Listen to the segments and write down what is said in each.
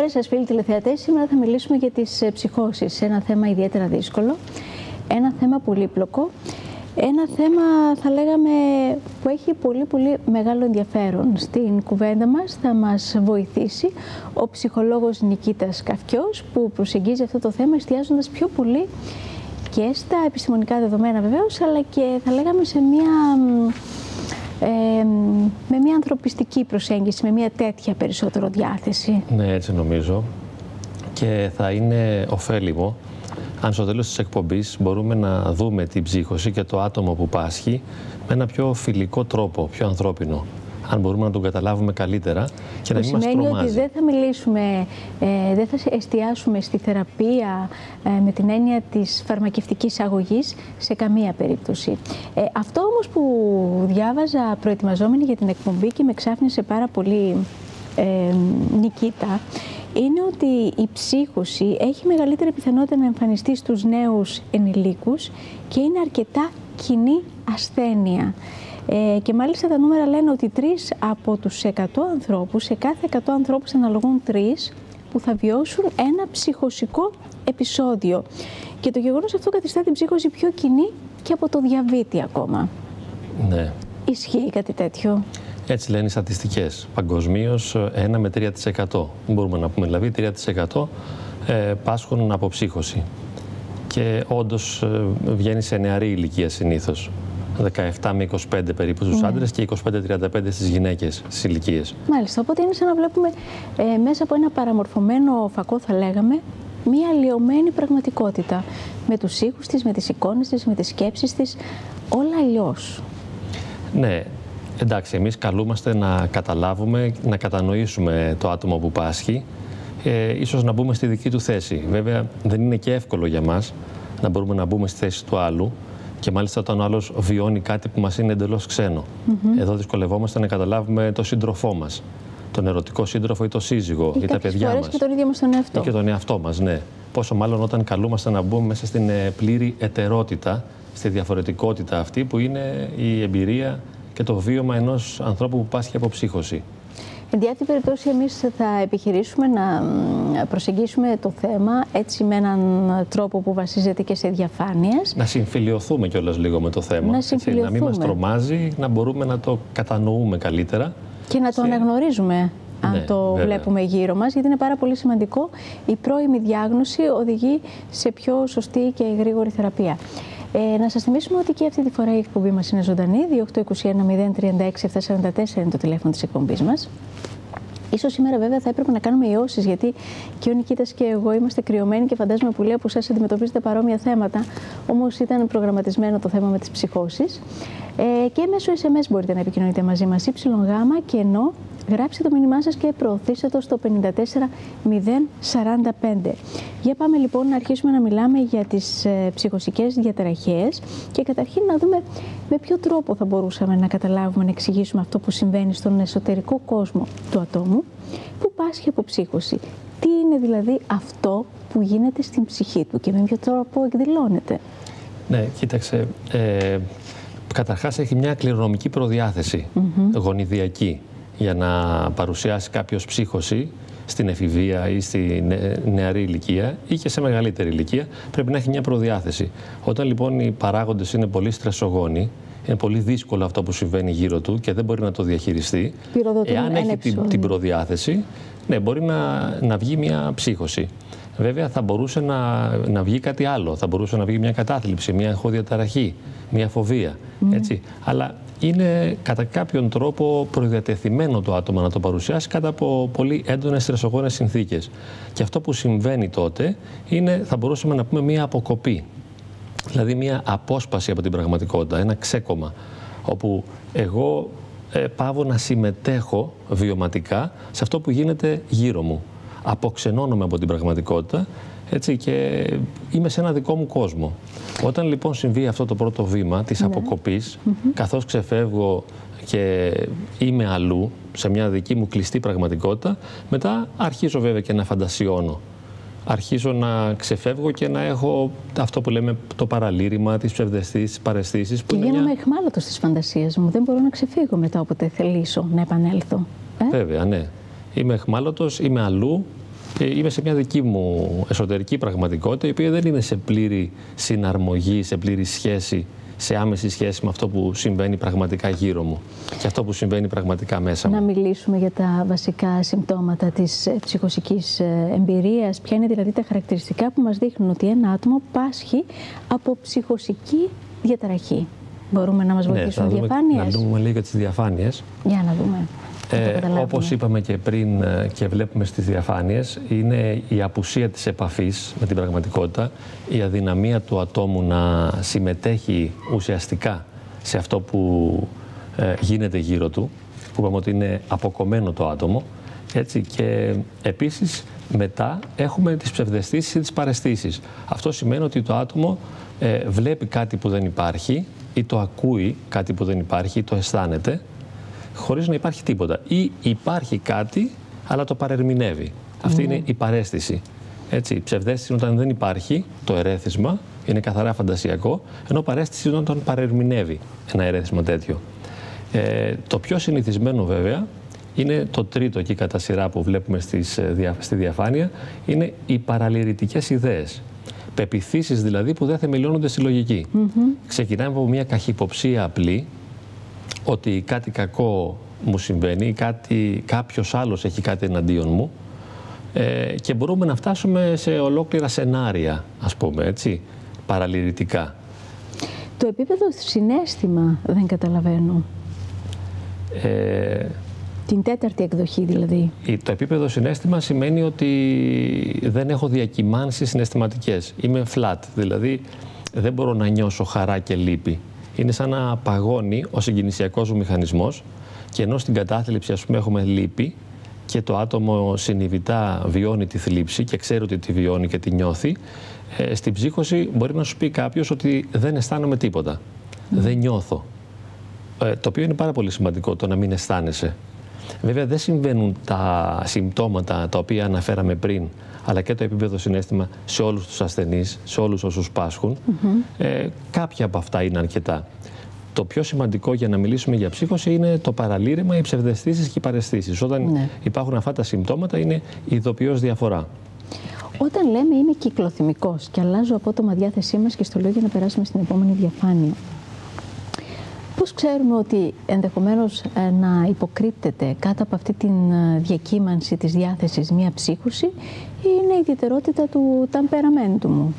Καλησπέρα σας φίλοι τηλεθεατές. Σήμερα θα μιλήσουμε για τις ε, ψυχώσεις. Ένα θέμα ιδιαίτερα δύσκολο, ένα θέμα πολύπλοκο, ένα θέμα θα λέγαμε που έχει πολύ πολύ μεγάλο ενδιαφέρον. Στην κουβέντα μας θα μας βοηθήσει ο ψυχολόγος Νικήτας Καυκιός που προσεγγίζει αυτό το θέμα εστιάζοντας πιο πολύ και στα επιστημονικά δεδομένα βεβαίως αλλά και θα λέγαμε σε μια ε, με μια ανθρωπιστική προσέγγιση, με μια τέτοια περισσότερο διάθεση. Ναι, έτσι νομίζω. Και θα είναι ωφέλιμο αν στο τέλος της εκπομπής μπορούμε να δούμε την ψύχωση και το άτομο που πάσχει με ένα πιο φιλικό τρόπο, πιο ανθρώπινο αν μπορούμε να τον καταλάβουμε καλύτερα και να μην μας τρομάζει. σημαίνει ότι δεν θα μιλήσουμε, ε, δεν θα εστιάσουμε στη θεραπεία ε, με την έννοια της φαρμακευτικής αγωγής σε καμία περίπτωση. Ε, αυτό όμως που διάβαζα προετοιμαζόμενη για την εκπομπή και με ξάφνησε πάρα πολύ ε, Νικήτα, είναι ότι η ψύχωση έχει μεγαλύτερη πιθανότητα να εμφανιστεί στους νέους ενηλίκους και είναι αρκετά κοινή ασθένεια. Ε, και μάλιστα τα νούμερα λένε ότι τρεις από τους 100 ανθρώπους, σε κάθε 100 ανθρώπους αναλογούν τρεις που θα βιώσουν ένα ψυχοσικό επεισόδιο. Και το γεγονός αυτό καθιστά την ψύχωση πιο κοινή και από το διαβήτη ακόμα. Ναι. Ισχύει κάτι τέτοιο; Έτσι λένε οι στατιστικές. Παγκοσμίως 1 με 3%. Μπορούμε να πούμε δηλαδή 3% ε, πάσχουν από ψύχωση. Και όντως ε, βγαίνει σε νεαρή ηλικία συνήθως. 17 με 25 περίπου στους ναι. άντρες και 25-35 στις γυναίκες στις ηλικίες. Μάλιστα, οπότε είναι σαν να βλέπουμε ε, μέσα από ένα παραμορφωμένο φακό θα λέγαμε μία αλλοιωμένη πραγματικότητα με τους ήχους της, με τις εικόνες της, με τις σκέψεις της, όλα αλλιώς. Ναι, εντάξει, εμείς καλούμαστε να καταλάβουμε, να κατανοήσουμε το άτομο που πάσχει, ε, ίσως να μπούμε στη δική του θέση. Βέβαια, δεν είναι και εύκολο για μας να μπορούμε να μπούμε στη θέση του άλλου, και μάλιστα όταν ο άλλος βιώνει κάτι που μας είναι εντελώς ξένο. Εδώ δυσκολευόμαστε να καταλάβουμε το σύντροφό μας. Τον ερωτικό σύντροφο ή το σύζυγο ή, ή τα παιδιά μας. Και τον ίδιο μας τον εαυτό. Ή και τον εαυτό μας, ναι. Πόσο μάλλον όταν καλούμαστε να μπούμε μέσα στην ε, πλήρη ετερότητα, στη διαφορετικότητα αυτή που είναι η εμπειρία και το βίωμα ενός ανθρώπου που πάσχει από ψύχωση. Εν διάτη περιπτώσει, εμείς θα επιχειρήσουμε να προσεγγίσουμε το θέμα έτσι με έναν τρόπο που βασίζεται και σε διαφάνεια. Να συμφιλειωθούμε κιόλας λίγο με το θέμα. Να, έτσι, να μην μας τρομάζει, να μπορούμε να το κατανοούμε καλύτερα. Και να το αναγνωρίζουμε αν ναι, το βλέπουμε γύρω μας, γιατί είναι πάρα πολύ σημαντικό. Η πρώιμη διάγνωση οδηγεί σε πιο σωστή και γρήγορη θεραπεία. Ε, να σας θυμίσουμε ότι και αυτή τη φορά η εκπομπή μας είναι ζωντανή. 2821-036-744 είναι το τηλέφωνο της εκπομπής μας. σω σήμερα βέβαια θα έπρεπε να κάνουμε ιώσεις, γιατί και ο Νικήτας και εγώ είμαστε κρυωμένοι και φαντάζομαι πολλοί από εσάς αντιμετωπίζετε παρόμοια θέματα. Όμως ήταν προγραμματισμένο το θέμα με τις ψυχώσεις. Ε, και μέσω SMS μπορείτε να επικοινωνείτε μαζί μας. γάμα και ενώ Γράψτε το μήνυμά σας και προωθήστε το στο 54045. Για πάμε λοιπόν να αρχίσουμε να μιλάμε για τις ε, ψυχοσικές διαταραχές και καταρχήν να δούμε με ποιο τρόπο θα μπορούσαμε να καταλάβουμε, να εξηγήσουμε αυτό που συμβαίνει στον εσωτερικό κόσμο του ατόμου που πάσχει από ψύχωση. Τι είναι δηλαδή αυτό που γίνεται στην ψυχή του και με ποιο τρόπο εκδηλώνεται; Ναι, κοίταξε. Ε, καταρχάς έχει μια κληρονομική προδιάθεση, γονιδιακή για να παρουσιάσει κάποιος ψύχωση στην εφηβεία ή στη νεαρή ηλικία ή και σε μεγαλύτερη ηλικία, πρέπει να έχει μια προδιάθεση. Όταν λοιπόν οι παράγοντες είναι πολύ στρεσογόνοι, είναι πολύ δύσκολο αυτό που συμβαίνει γύρω του και δεν μπορεί να το διαχειριστεί. Εάν έχει την, την προδιάθεση, ναι, μπορεί να, να βγει μια ψύχωση. Βέβαια θα μπορούσε να, να βγει κάτι άλλο. Θα μπορούσε να βγει μια κατάθλιψη, μια εγχώδια ταραχή, μια φοβία. Έτσι. Αλλά είναι κατά κάποιον τρόπο προδιατεθειμένο το άτομο να το παρουσιάσει κατά από πολύ έντονες στρεσογόνες συνθήκες. Και αυτό που συμβαίνει τότε είναι, θα μπορούσαμε να πούμε, μια αποκοπή. Δηλαδή μια απόσπαση από την πραγματικότητα, ένα ξέκομα, όπου εγώ ε, πάω να συμμετέχω βιωματικά σε αυτό που γίνεται γύρω μου. Αποξενώνομαι από την πραγματικότητα έτσι, και είμαι σε ένα δικό μου κόσμο. Όταν λοιπόν συμβεί αυτό το πρώτο βήμα της ναι. αποκοπής, καθώς ξεφεύγω και είμαι αλλού, σε μια δική μου κλειστή πραγματικότητα, μετά αρχίζω βέβαια και να φαντασιώνω. Αρχίζω να ξεφεύγω και να έχω αυτό που λέμε το παραλήρημα, τις ψευδεστήσεις, τις παρεστήσεις. Και γίνομαι μια... εχμάλωτος στις φαντασίες μου. Δεν μπορώ να ξεφύγω μετά όποτε θελήσω να επανέλθω. Ε; Βέβαια, ναι. Είμαι εχμάλωτος, είμαι αλλού, ε, είμαι σε μια δική μου εσωτερική πραγματικότητα, η οποία δεν είναι σε πλήρη συναρμογή, σε πλήρη σχέση σε άμεση σχέση με αυτό που συμβαίνει πραγματικά γύρω μου και αυτό που συμβαίνει πραγματικά μέσα μου. Να μιλήσουμε για τα βασικά συμπτώματα της ε, ψυχοσικής ε, εμπειρίας. Ποια είναι δηλαδή τα χαρακτηριστικά που μας δείχνουν ότι ένα άτομο πάσχει από ψυχοσική διαταραχή; Μπορούμε να μας ναι, βοηθήσουν ναι, διαφάνειες. Να δούμε λίγο τις διαφάνειες. Για να δούμε. Ε, όπως είπαμε και πριν ε, και βλέπουμε στις διαφάνειες, είναι η απουσία της επαφής με την πραγματικότητα, η αδυναμία του ατόμου να συμμετέχει ουσιαστικά σε αυτό που ε, γίνεται γύρω του, που είπαμε ότι είναι αποκομμένο το άτομο, έτσι, και επίσης μετά έχουμε τις ψευδεστήσεις ή τις παρεστήσεις. Αυτό σημαίνει ότι το άτομο ε, βλέπει κάτι που δεν υπάρχει ή το ακούει κάτι που δεν υπάρχει ή το αισθάνεται χωρίς να υπάρχει τίποτα. Ή υπάρχει κάτι, αλλά το παρερμηνεύει. Αυτή είναι η παρέστηση. Έτσι, η ψευδέστηση είναι όταν δεν υπάρχει το ερέθισμα, είναι καθαρά φαντασιακό, ενώ παρέστηση είναι όταν παρερμηνεύει ένα ερέθισμα τέτοιο. Ε, το πιο συνηθισμένο βέβαια είναι το τρίτο εκεί κατά σειρά που βλέπουμε στις, ε, στη διαφάνεια, είναι οι παραλυρητικές ιδέες. Πεπιθήσεις δηλαδή που δεν θεμελιώνονται στη λογική. Mm Ξεκινάμε από μια καχυποψία απλή, ότι κάτι κακό μου συμβαίνει, κάτι, κάποιος άλλος έχει κάτι εναντίον μου ε, και μπορούμε να φτάσουμε σε ολόκληρα σενάρια, ας πούμε, έτσι, παραλυρητικά. Το επίπεδο συνέστημα δεν καταλαβαίνω. Ε, Την τέταρτη εκδοχή δηλαδή. Το επίπεδο συνέστημα σημαίνει ότι δεν έχω διακυμάνσεις συναισθηματικές. Είμαι flat, δηλαδή δεν μπορώ να νιώσω χαρά και λύπη είναι σαν να παγώνει ο συγκινησιακός μου μηχανισμός και ενώ στην κατάθλιψη ας πούμε έχουμε λύπη και το άτομο συνειδητά βιώνει τη θλίψη και ξέρει ότι τη βιώνει και τη νιώθει, ε, στην ψύχωση μπορεί να σου πει κάποιος ότι δεν αισθάνομαι τίποτα, δεν νιώθω. Ε, το οποίο είναι πάρα πολύ σημαντικό το να μην αισθάνεσαι. Βέβαια δεν συμβαίνουν τα συμπτώματα τα οποία αναφέραμε πριν, αλλά και το επίπεδο συνέστημα σε όλους τους ασθενείς, σε όλους όσους πάσχουν. ε, κάποια από αυτά είναι αρκετά. Το πιο σημαντικό για να μιλήσουμε για ψύχωση είναι το παραλήρημα, οι ψευδεστήσεις και οι παρεστήσεις. Όταν ναι. υπάρχουν αυτά τα συμπτώματα είναι η ειδοποιώς διαφορά. Όταν λέμε είμαι κυκλοθυμικός και αλλάζω απότομα διάθεσή μας και στο λέω για να περάσουμε στην επόμενη διαφάνεια. Πώς ξέρουμε ότι ενδεχομένως ε, να υποκρύπτεται κάτω από αυτή τη ε, διακύμανση της διάθεσης μία ψύχωση ή είναι η ιδιαιτερότητα του ταμπεραμέντου μου;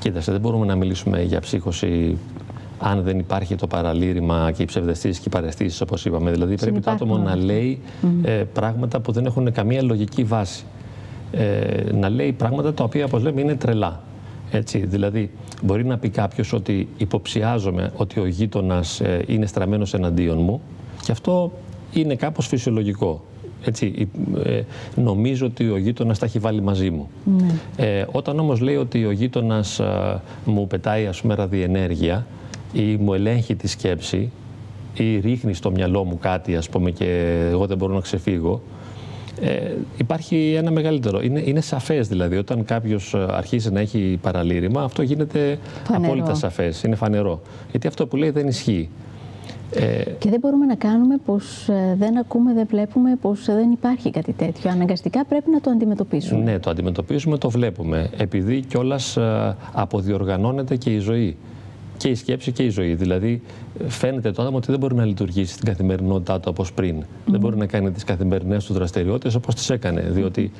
Κοίταξε, δεν μπορούμε να μιλήσουμε για ψύχωση αν δεν υπάρχει το παραλήρημα και οι ψευδεστήσεις και οι παρεστήσεις όπως είπαμε. Δηλαδή πρέπει το άτομο να λέει ε, πράγματα που δεν έχουν καμία λογική βάση. Ε, να λέει πράγματα τα οποία όπως λέμε είναι τρελά. Έτσι, δηλαδή, μπορεί να πει κάποιος ότι υποψιάζομαι ότι ο γείτονας ε, είναι στραμμένος εναντίον μου και αυτό είναι κάπως φυσιολογικό. Έτσι, ε, νομίζω ότι ο γείτονας τα έχει βάλει μαζί μου. Ναι. Ε, όταν όμως λέει ότι ο γείτονας μου πετάει ας πούμε ραδιενέργεια ή μου ελέγχει τη σκέψη ή ρίχνει στο μυαλό μου κάτι ας πούμε και εγώ δεν μπορώ να ξεφύγω, ε, υπάρχει ένα μεγαλύτερο. Είναι, είναι σαφές δηλαδή. Όταν κάποιος ε, αρχίζει να έχει παραλήρημα, αυτό γίνεται φανερό. απόλυτα σαφές. Είναι φανερό. Γιατί αυτό που λέει δεν ισχύει. Ε, και δεν μπορούμε να κάνουμε πως ε, δεν ακούμε, δεν βλέπουμε, πως δεν υπάρχει κάτι τέτοιο. Αναγκαστικά πρέπει να το αντιμετωπίσουμε. Ναι, το αντιμετωπίζουμε, το βλέπουμε. Επειδή κιόλας αποδιοργανώνεται και η ζωή και η σκέψη και η ζωή. Δηλαδή, φαίνεται το άτομο ότι δεν μπορεί να λειτουργήσει στην καθημερινότητά του όπως πριν. Δεν μπορεί να κάνει τις καθημερινές του δραστηριότητες όπως τις έκανε. Διότι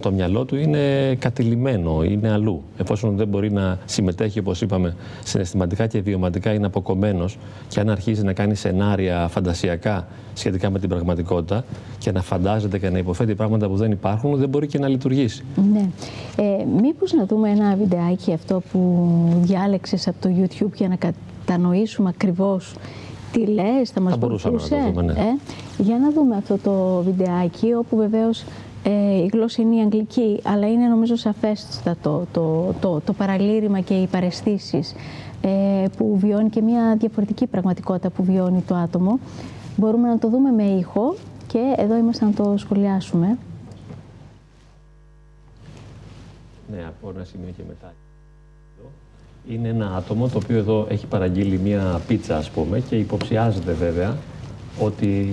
το μυαλό του είναι κατηλημένο, είναι αλλού. Εφόσον δεν μπορεί να συμμετέχει, όπως είπαμε, συναισθηματικά και βιωματικά, είναι αποκομμένος και αν αρχίζει να κάνει σενάρια φαντασιακά σχετικά με την πραγματικότητα και να φαντάζεται και να υποφέρει πράγματα που δεν υπάρχουν, δεν μπορεί και να λειτουργήσει. Ναι. Ε, Μήπως να δούμε ένα βιντεάκι αυτό που διάλεξες από το YouTube για να κατανοήσουμε ακριβώς τι λες, θα μας θα βοηθούσε. Να δούμε, ναι. ε, για να δούμε αυτό το βιντεάκι, όπου βεβαίως ε, η γλώσσα είναι η αγγλική, αλλά είναι νομίζω σαφέστατο το, το, το, παραλήρημα και οι παρεστήσεις ε, που βιώνει και μια διαφορετική πραγματικότητα που βιώνει το άτομο. Μπορούμε να το δούμε με ήχο και εδώ είμαστε να το σχολιάσουμε. Ναι, από ένα σημείο και μετά είναι ένα άτομο το οποίο εδώ έχει παραγγείλει μία πίτσα ας πούμε και υποψιάζεται βέβαια ότι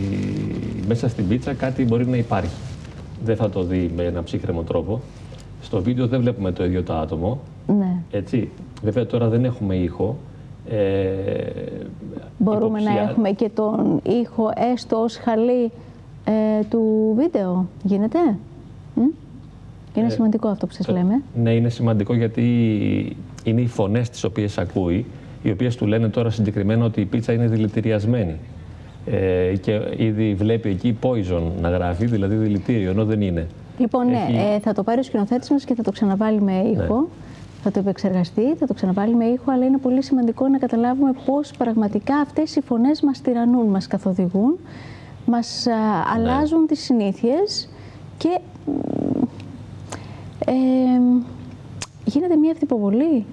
μέσα στην πίτσα κάτι μπορεί να υπάρχει. δεν θα το δει με ένα ψύχρεμο τρόπο. Στο βίντεο δεν βλέπουμε το ίδιο το άτομο. Ναι. Έτσι. Βέβαια τώρα δεν έχουμε ήχο. Ε, Μπορούμε υποψιά- να έχουμε και τον ήχο έστω ως χαλί ε, του βίντεο. Γίνεται; Μ; Είναι Ε, σημαντικό αυτό που σας το- λέμε. Ναι, είναι σημαντικό γιατί είναι οι φωνές τις οποίες ακούει, οι οποίες του λένε τώρα συγκεκριμένα ότι η πίτσα είναι δηλητηριασμένη. Ε, και ήδη βλέπει εκεί poison να γράφει, δηλαδή δηλητήριο, ενώ δεν είναι. Λοιπόν, ναι, Έχει- Ναι. ε, θα το πάρει ο σκηνοθέτης μας και θα το ξαναβάλει με ήχο. Θα το επεξεργαστεί, θα το ξαναβάλει με ήχο, αλλά είναι πολύ σημαντικό να καταλάβουμε πώς πραγματικά αυτές οι φωνές μας τυραννούν, μας καθοδηγούν, μας Ναι. α, αλλάζουν τις συνήθειες και μ, ε, γίνεται μια αυτοποβολή.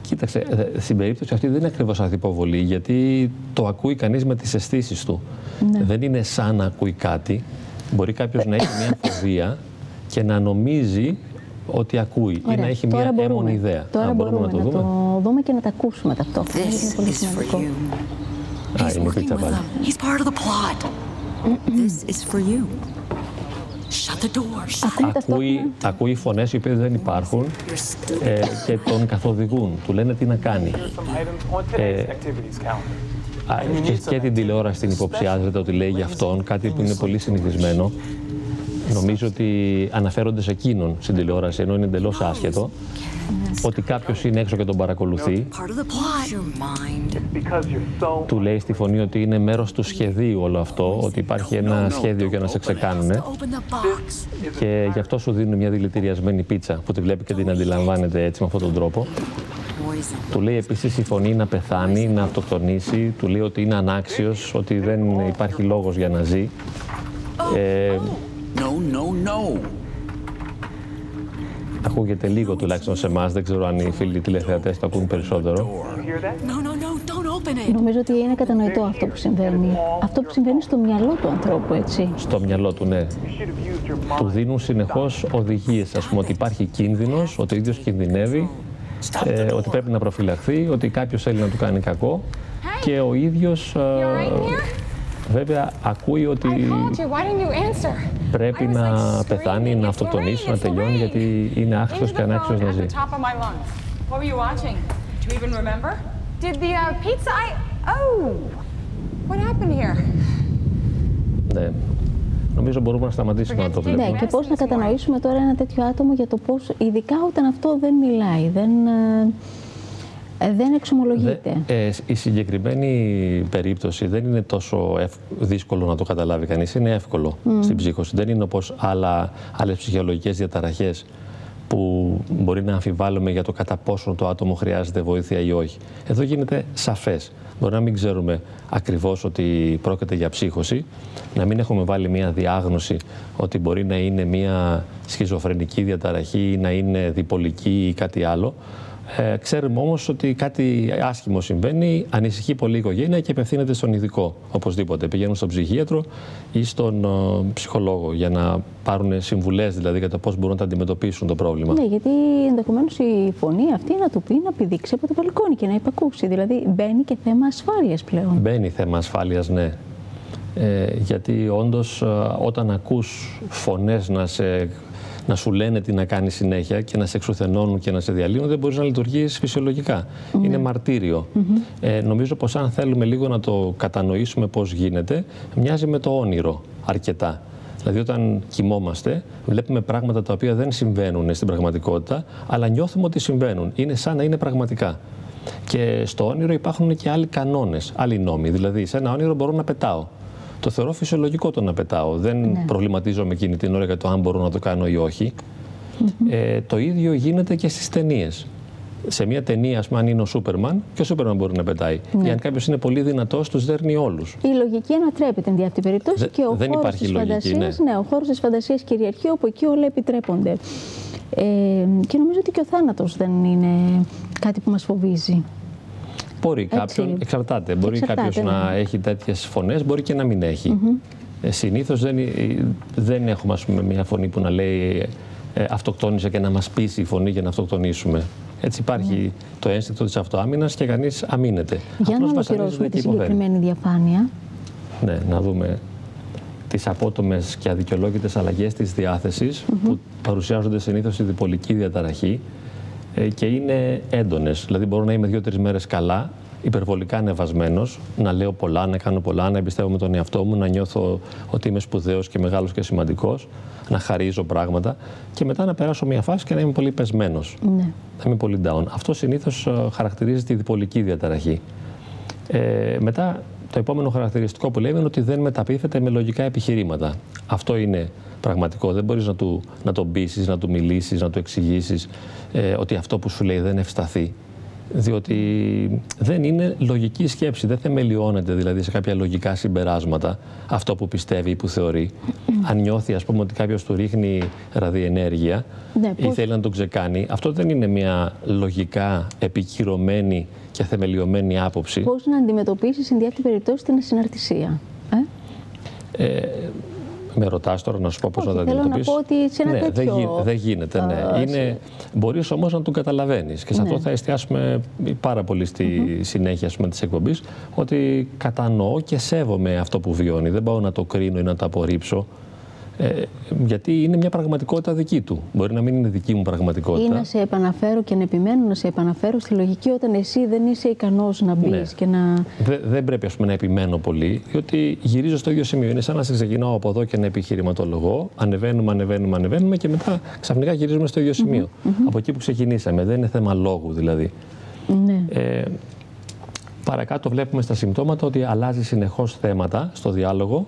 Κοίταξε, ε, στην περίπτωση αυτή δεν είναι ακριβώς ανθυποβολή, γιατί το ακούει κανείς με τις αισθήσεις του. Ναι. Δεν είναι σαν να ακούει κάτι. Μπορεί κάποιος να έχει μια φοβία και να νομίζει ότι ακούει ή να έχει τώρα μια μπορούμε, έμονη ιδέα. Τώρα Α, μπορούμε, να το δούμε. το δούμε και να τα ακούσουμε ταυτόχρονα. γιατί είναι This πολύ is for σημαντικό. you. Α, He's είναι working πίτσα with πάλι. them. He's part of the plot. This is for you. Ακούει, ταυτόχρονα. ακούει φωνές οι οποίες δεν υπάρχουν You're stupid. ε, και τον καθοδηγούν. Του λένε τι να κάνει. Some items on today's activities calendar. Α, και, και την τηλεόραση την υποψιάζεται ότι λέει για αυτόν, κάτι που είναι πολύ συνηθισμένο. Νομίζω ότι αναφέρονται σε εκείνον στην τηλεόραση, ενώ είναι εντελώς άσχετο. Ότι κάποιος είναι έξω και τον παρακολουθεί. Part of the plot. Your mind. Because you're so Του λέει στη φωνή ότι είναι μέρος του σχεδίου όλο αυτό, ότι υπάρχει ένα σχέδιο για να σε ξεκάνουν. Open the box. Και γι' αυτό σου δίνουν μια δηλητηριασμένη πίτσα που τη βλέπει και την αντιλαμβάνεται έτσι με αυτόν τον τρόπο. Poison. Του λέει επίσης η φωνή να πεθάνει, να αυτοκτονήσει. Του λέει ότι είναι ανάξιος, ότι δεν υπάρχει λόγος για να ζει. Ε, No, no, no. ακούγεται λίγο τουλάχιστον σε εμάς. Δεν ξέρω αν οι φίλοι τηλεθεατές το ακούν περισσότερο. hear that? No, no, no. Don't open it. Νομίζω ότι είναι κατανοητό αυτό που συμβαίνει. Αυτό που συμβαίνει στο μυαλό του ανθρώπου, έτσι. Στο μυαλό του, ναι. You should have used your Του mind. δίνουν συνεχώς οδηγίες, ας πούμε, ότι υπάρχει κίνδυνος, ότι ο ίδιος κινδυνεύει, ε, ότι πρέπει να προφυλαχθεί, ότι κάποιος θέλει να του κάνει κακό. Και ο ίδιος, βέβαια, ακούει ότι I called you. Why didn't you answer? πρέπει I was, να like, πεθάνει, screaming, να "It's αυτοκτονήσει, Lorraine, να it's τελειώνει, Lorraine." γιατί είναι άχθος Into και the ανάξιος phone να at ζει. the top of my lungs. What were you watching? Do you even remember? Did the uh, pizza I... Oh! What happened here? Ναι. Νομίζω μπορούμε να σταματήσουμε να το Ναι, βλέπουμε. και πώς να κατανοήσουμε τώρα ένα τέτοιο άτομο για το πώς, ειδικά όταν αυτό δεν μιλάει, δεν, ε, ε, δεν εξομολογείται. Δε- ε, η συγκεκριμένη περίπτωση δεν είναι τόσο ευ- δύσκολο να το καταλάβει κανείς, είναι εύκολο στην ψύχωση. Δεν είναι όπως άλλα, άλλες ψυχολογικές διαταραχές που μπορεί να αμφιβάλλουμε για το κατά πόσο το άτομο χρειάζεται βοήθεια ή όχι. Εδώ γίνεται σαφές. Μπορεί να μην ξέρουμε ακριβώς ότι πρόκειται για ψύχωση, να μην έχουμε βάλει μια διάγνωση ότι μπορεί να είναι μια σχιζοφρενική διαταραχή ή να είναι διπολική ή κάτι άλλο. Ε, ξέρουμε όμως ότι κάτι άσχημο συμβαίνει, ανησυχεί πολύ η οικογένεια και απευθύνεται στον ειδικό. Οπωσδήποτε. Πηγαίνουν στον ψυχίατρο ή στον ε, ψυχολόγο για να πάρουν συμβουλές δηλαδή για το πώς μπορούν να τα αντιμετωπίσουν το πρόβλημα. Ναι, γιατί ενδεχομένως η φωνή αυτή να του πει να πηδήξει από το μπαλκόνι και να υπακούσει. Δηλαδή μπαίνει και θέμα ασφάλειας πλέον. Μπαίνει θέμα ασφάλειας, ναι. Ε, γιατί όντως ε, όταν ακούς φωνές να, σε, να σου λένε τι να κάνεις συνέχεια και να σε εξουθενώνουν και να σε διαλύουν, δεν μπορείς να λειτουργείς φυσιολογικά. Είναι μαρτύριο. Ε, νομίζω πως αν θέλουμε λίγο να το κατανοήσουμε πώς γίνεται, μοιάζει με το όνειρο αρκετά. Δηλαδή, όταν κοιμόμαστε, βλέπουμε πράγματα τα οποία δεν συμβαίνουν στην πραγματικότητα, αλλά νιώθουμε ότι συμβαίνουν. Είναι σαν να είναι πραγματικά. Και στο όνειρο υπάρχουν και άλλοι κανόνες, άλλοι νόμοι. Δηλαδή, σε ένα όνειρο μπορώ να πετάω. Το θεωρώ φυσιολογικό το να πετάω. Δεν προβληματίζομαι εκείνη την ώρα για το αν μπορώ να το κάνω ή όχι. Ε, το ίδιο γίνεται και στις ταινίες. Σε μια ταινία, ας πούμε, αν είναι ο Σούπερμαν, και ο Σούπερμαν μπορεί να πετάει. Ή αν κάποιος είναι πολύ δυνατός, τους δέρνει όλους. Η λογική ανατρέπει την αυτή περίπτωση Δε- και ο δεν χώρος υπάρχει της λογική, φαντασίας, ναι. ναι, ο χώρος της φαντασίας κυριαρχεί όπου εκεί όλα επιτρέπονται. Ε, και νομίζω ότι και ο θάνατος δεν είναι κάτι που μας φοβίζει. Μπορεί Έτσι. κάποιον, εξαρτάται. Μπορεί Εξαρτάται, κάποιος να ναι. έχει τέτοιες φωνές, μπορεί και να μην έχει. Ε, Συνήθως δεν, ε, δεν έχουμε ας πούμε, μια φωνή που να λέει ε, αυτοκτόνησε και να μας πείσει η φωνή για να αυτοκτονήσουμε. Έτσι υπάρχει το ένστικτο της αυτοάμυνας και κανείς αμήνεται. Για να Απλώς ολοκληρώσουμε βασανίζεται τη και υποφέρει. συγκεκριμένη διαφάνεια. Ναι, να δούμε τις απότομες και αδικαιολόγητες αλλαγές της διάθεσης που παρουσιάζονται συνήθως στη διπολική διαταραχή ε, και είναι έντονες. Δηλαδή μπορώ να είμαι δύο-τρεις μέρες καλά, υπερβολικά ανεβασμένος, να λέω πολλά, να κάνω πολλά, να εμπιστεύομαι τον εαυτό μου, να νιώθω ότι είμαι σπουδαίος και μεγάλος και σημαντικός, να χαρίζω πράγματα και μετά να περάσω μια φάση και να είμαι πολύ πεσμένος, Ναι. να είμαι πολύ down. Αυτό συνήθως ε, χαρακτηρίζει τη διπολική διαταραχή. Ε, μετά το επόμενο χαρακτηριστικό που λέμε είναι ότι δεν μεταπίθεται με λογικά επιχειρήματα. Αυτό είναι πραγματικό. Δεν μπορείς να, του, να τον πείσεις, να του μιλήσεις, να του εξηγήσεις ε, ότι αυτό που σου λέει δεν ευσταθεί. Διότι δεν είναι λογική σκέψη, δεν θεμελιώνεται δηλαδή σε κάποια λογικά συμπεράσματα αυτό που πιστεύει ή που θεωρεί. Αν νιώθει, ας πούμε, ότι κάποιος του ρίχνει ραδιενέργεια Ναι, ή πώς- θέλει να τον ξεκάνει, αυτό δεν είναι μια λογικά επικυρωμένη και θεμελιωμένη άποψη. Πώς να αντιμετωπίσεις στην διάφορη περίπτωση την ασυναρτησία. Ε; Με ρωτάς τώρα να σου πω πώς Όχι, να τα θέλω να αντιμετωπίσεις. πω ότι σε ένα ναι, τέτοιο, δεν, γι- δεν γίνεται. Ναι. α, Είναι, μπορείς όμως να τον καταλαβαίνεις και σε αυτό Ναι. θα εστιάσουμε πάρα πολύ στη συνέχεια τη της εκπομπής ότι κατανοώ και σέβομαι αυτό που βιώνει. Δεν πάω να το κρίνω ή να το απορρίψω. Ε, γιατί είναι μια πραγματικότητα δική του. Μπορεί να μην είναι δική μου Ή πραγματικότητα. να σε επαναφέρω και να επιμένω να σε επαναφέρω στη λογική όταν εσύ δεν είσαι ικανός να μπεις Ναι. και να... Δε- δεν πρέπει ας πούμε, να επιμένω πολύ, διότι γυρίζω στο ίδιο σημείο. Είναι σαν να σε ξεκινάω από εδώ και να επιχειρηματολογώ. Ανεβαίνουμε, ανεβαίνουμε, ανεβαίνουμε και μετά ξαφνικά γυρίζουμε στο ίδιο σημείο. Από εκεί που ξεκινήσαμε. Δεν είναι θέμα λόγου δηλαδή. Ναι. Ε, παρακάτω βλέπουμε στα συμπτώματα ότι αλλάζει συνεχώς θέματα στο διάλογο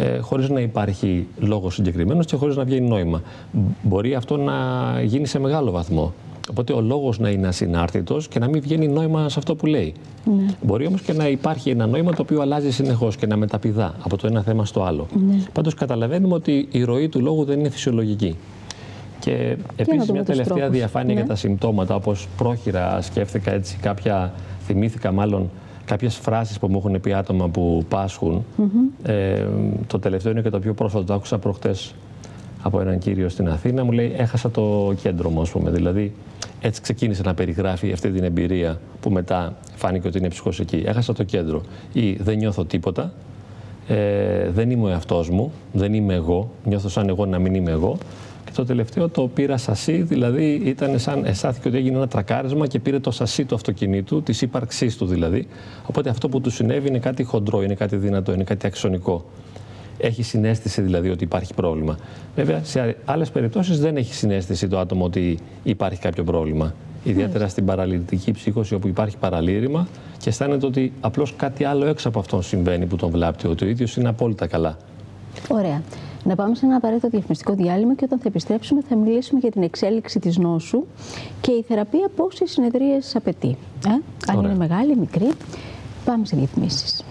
ε, χωρίς να υπάρχει λόγος συγκεκριμένος και χωρίς να βγαίνει νόημα. Μπ- Μπορεί αυτό να γίνει σε μεγάλο βαθμό. Οπότε ο λόγος να είναι ασυνάρτητος και να μην βγαίνει νόημα σε αυτό που λέει. Μπορεί όμως και να υπάρχει ένα νόημα το οποίο αλλάζει συνεχώς και να μεταπηδά από το ένα θέμα στο άλλο. Πάντως καταλαβαίνουμε ότι η ροή του λόγου δεν είναι φυσιολογική. Και επίσης δούμε μια τους τελευταία τρόπους. διαφάνεια Ναι. για τα συμπτώματα, όπως πρόχειρα σκέφτηκα έτσι κάποια, θυμήθηκα μάλλον κάποιες φράσεις που μου έχουν πει άτομα που πάσχουν. Ε, το τελευταίο είναι και το πιο πρόσφατο, το άκουσα προχτές από έναν κύριο στην Αθήνα, μου λέει έχασα το κέντρο μου, ας πούμε. Δηλαδή, έτσι ξεκίνησε να περιγράφει αυτή την εμπειρία που μετά φάνηκε ότι είναι ψυχοσική. Έχασα το κέντρο ή δεν νιώθω τίποτα, ε, δεν είμαι ο εαυτός μου, δεν είμαι εγώ, νιώθω σαν εγώ να μην είμαι εγώ. Και το τελευταίο το πήρα σασί, δηλαδή ήταν σαν αισθάθηκε ότι έγινε ένα τρακάρισμα και πήρε το σασί του αυτοκινήτου, της ύπαρξής του δηλαδή. Οπότε αυτό που του συνέβη είναι κάτι χοντρό, είναι κάτι δυνατό, είναι κάτι αξονικό. Έχει συνέστηση δηλαδή ότι υπάρχει πρόβλημα. Βέβαια, σε άλλες περιπτώσεις δεν έχει συνέστηση το άτομο ότι υπάρχει κάποιο πρόβλημα. Ιδιαίτερα στην παραλυρητική ψύχωση, όπου υπάρχει παραλήρημα και αισθάνεται ότι απλώς κάτι άλλο έξω από αυτόν συμβαίνει που τον βλάπτει, ότι ο ίδιος είναι απόλυτα καλά. Ωραία. Να πάμε σε ένα απαραίτητο διαφημιστικό διάλειμμα και όταν θα επιστρέψουμε θα μιλήσουμε για την εξέλιξη της νόσου και η θεραπεία πόσες συνεδρίες απαιτεί. Ε; Αν Ωραία. είναι μεγάλη, μικρή. Πάμε σε διαφημίσεις.